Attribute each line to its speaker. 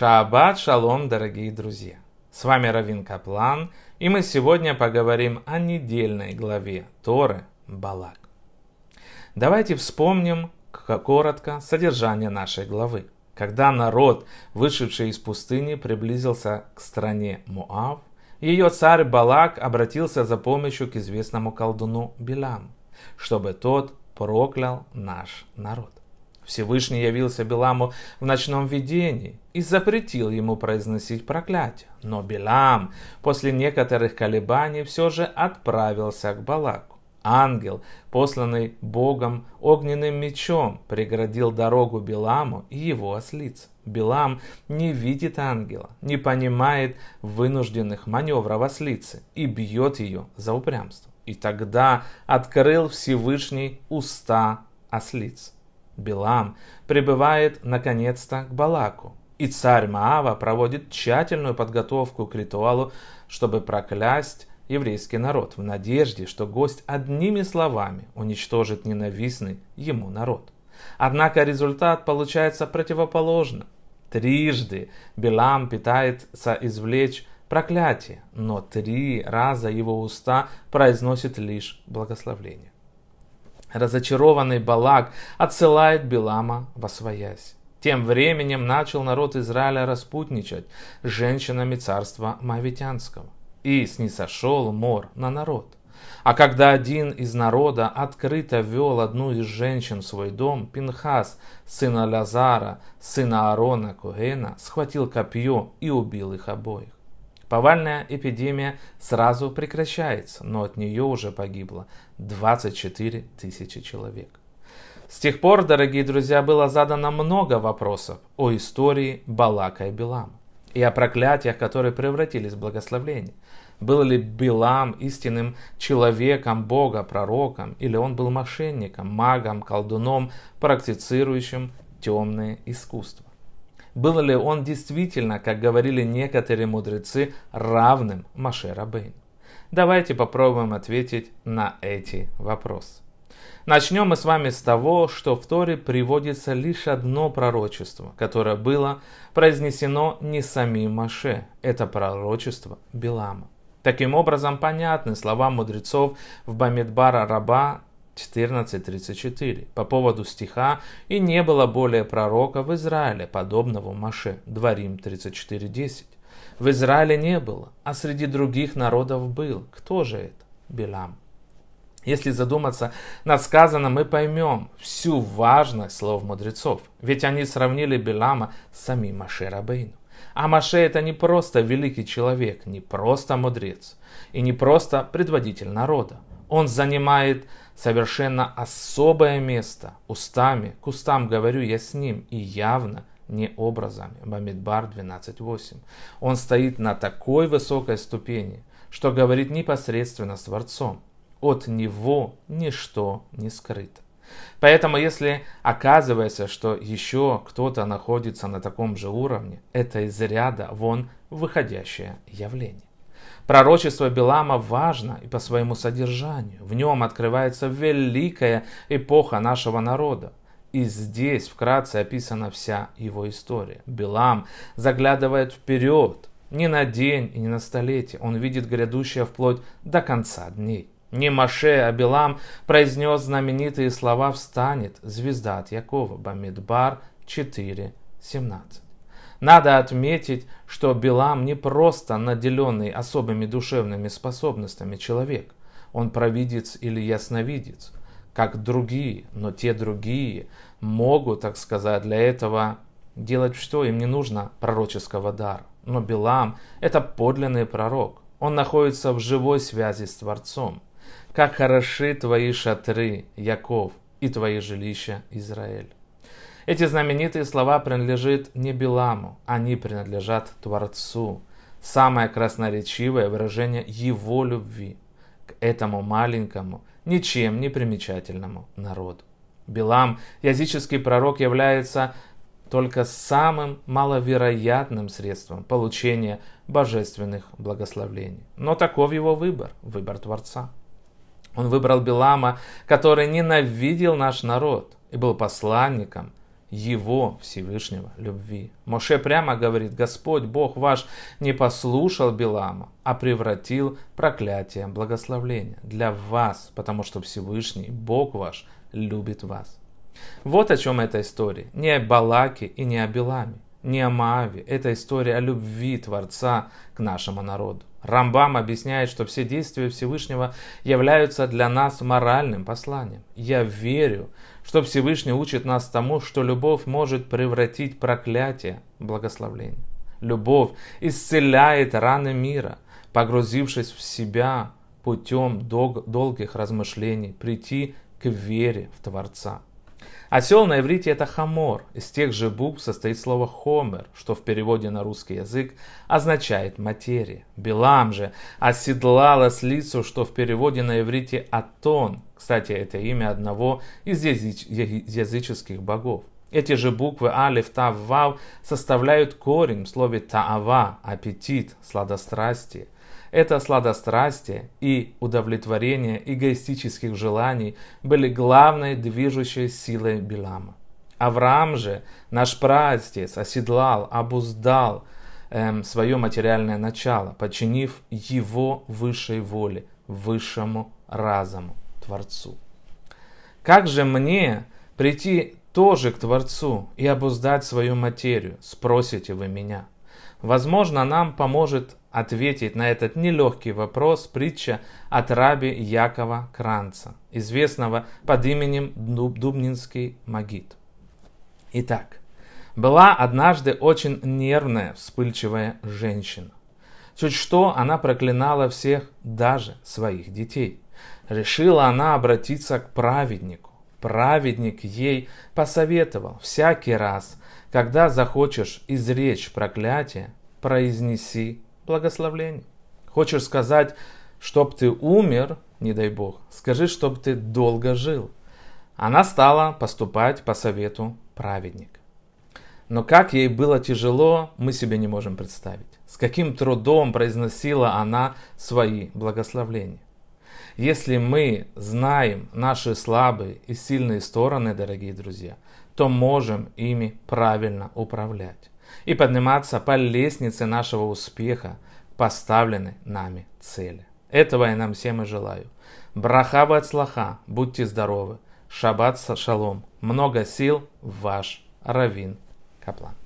Speaker 1: Шаббат шалом, дорогие друзья! С вами Равин Каплан, и мы сегодня поговорим о недельной главе Торы Балак. Давайте вспомним коротко содержание нашей главы. Когда народ, вышедший из пустыни, приблизился к стране Муав, ее царь Балак обратился за помощью к известному колдуну Билам, чтобы тот проклял наш народ. Всевышний явился Биламу в ночном видении и запретил ему произносить проклятие. Но Билам после некоторых колебаний все же отправился к Балаку. Ангел, посланный Богом огненным мечом, преградил дорогу Биламу и его ослице. Билам не видит ангела, не понимает вынужденных маневров ослицы и бьет ее за упрямство. И тогда открыл Всевышний уста ослиц. Билам прибывает наконец-то к Балаку. И царь Маава проводит тщательную подготовку к ритуалу, чтобы проклясть еврейский народ в надежде, что гость одними словами уничтожит ненавистный ему народ. Однако результат получается противоположным. Трижды Билам пытается извлечь проклятие, но три раза его уста произносит лишь благословление. Разочарованный Балак отсылает Билама во своясь. Тем временем начал народ Израиля распутничать с женщинами царства Мавитянского. И снисошел мор на народ. А когда один из народа открыто вел одну из женщин в свой дом, Пинхас, сына Лазара, сына Аарона Кугена, схватил копье и убил их обоих. Повальная эпидемия сразу прекращается, но от нее уже погибло 24 тысячи человек. С тех пор, дорогие друзья, было задано много вопросов о истории Балака и Билама и о проклятиях, которые превратились в благословление. Был ли Билам истинным человеком, Бога, пророком, или он был мошенником, магом, колдуном, практицирующим темные искусства? Был ли он действительно, как говорили некоторые мудрецы, равным Маше Рабейн? Давайте попробуем ответить на эти вопросы. Начнем мы с вами с того, что в Торе приводится лишь одно пророчество, которое было произнесено не самим Маше. Это пророчество Билама. Таким образом, понятны слова мудрецов в Бамидбара Раба 14.34 по поводу стиха «И не было более пророка в Израиле, подобного Маше» Дворим 34.10. В Израиле не было, а среди других народов был. Кто же это? Билам. Если задуматься над сказанным, мы поймем всю важность слов мудрецов. Ведь они сравнили Билама с самим Маше Рабейну. А Маше это не просто великий человек, не просто мудрец и не просто предводитель народа. Он занимает совершенно особое место. Устами, к устам говорю я с ним, и явно не образами. Бамидбар 12.8. Он стоит на такой высокой ступени, что говорит непосредственно с Творцом. От него ничто не скрыто. Поэтому, если оказывается, что еще кто-то находится на таком же уровне, это из ряда вон выходящее явление. Пророчество Билама важно и по своему содержанию. В нем открывается великая эпоха нашего народа. И здесь вкратце описана вся его история. Билам заглядывает вперед, не на день и не на столетие. Он видит грядущее вплоть до конца дней. Не Маше, а Билам произнес знаменитые слова «Встанет звезда от Якова» Бамидбар 4.17. Надо отметить, что Билам не просто наделенный особыми душевными способностями человек. Он провидец или ясновидец, как другие, но те другие могут, так сказать, для этого делать что? Им не нужно пророческого дара. Но Билам – это подлинный пророк. Он находится в живой связи с Творцом. Как хороши твои шатры, Яков, и твои жилища, Израиль. Эти знаменитые слова принадлежат не Биламу, они принадлежат Творцу. Самое красноречивое выражение его любви к этому маленькому, ничем не примечательному народу. Билам, языческий пророк, является только самым маловероятным средством получения божественных благословений. Но таков его выбор, выбор Творца. Он выбрал Билама, который ненавидел наш народ и был посланником его Всевышнего любви. Моше прямо говорит, Господь Бог ваш не послушал Билама, а превратил проклятие благословления для вас, потому что Всевышний Бог ваш любит вас. Вот о чем эта история. Не о Балаке и не о Биламе, не о Мааве. Это история о любви Творца к нашему народу. Рамбам объясняет, что все действия Всевышнего являются для нас моральным посланием. Я верю, что Всевышний учит нас тому, что любовь может превратить проклятие в благословление. Любовь исцеляет раны мира, погрузившись в себя путем дол- долгих размышлений, прийти к вере в Творца. Осел на иврите это хамор. Из тех же букв состоит слово хомер, что в переводе на русский язык означает материя. Билам же оседлал ослицу, что в переводе на иврите атон. Кстати, это имя одного из языч... языческих богов. Эти же буквы алиф, тав, вав составляют корень в слове таава, аппетит, сладострастие – это сладострастие и удовлетворение эгоистических желаний были главной движущей силой Билама. Авраам же, наш праотец, оседлал, обуздал эм, свое материальное начало, подчинив его высшей воле, высшему разуму, Творцу. Как же мне прийти тоже к Творцу и обуздать свою материю, спросите вы меня. Возможно, нам поможет ответить на этот нелегкий вопрос притча от раби Якова Кранца, известного под именем Дубнинский Магит. Итак, была однажды очень нервная, вспыльчивая женщина. Чуть что она проклинала всех, даже своих детей. Решила она обратиться к праведнику. Праведник ей посоветовал всякий раз, когда захочешь изречь проклятие, произнеси благословление. Хочешь сказать, чтоб ты умер, не дай Бог, скажи, чтоб ты долго жил. Она стала поступать по совету праведника. Но как ей было тяжело, мы себе не можем представить. С каким трудом произносила она свои благословления. Если мы знаем наши слабые и сильные стороны, дорогие друзья, то можем ими правильно управлять и подниматься по лестнице нашего успеха, поставленной нами цели. Этого я нам всем и желаю. Браха от слаха, будьте здоровы. Шаббат шалом. Много сил, ваш Равин Каплан.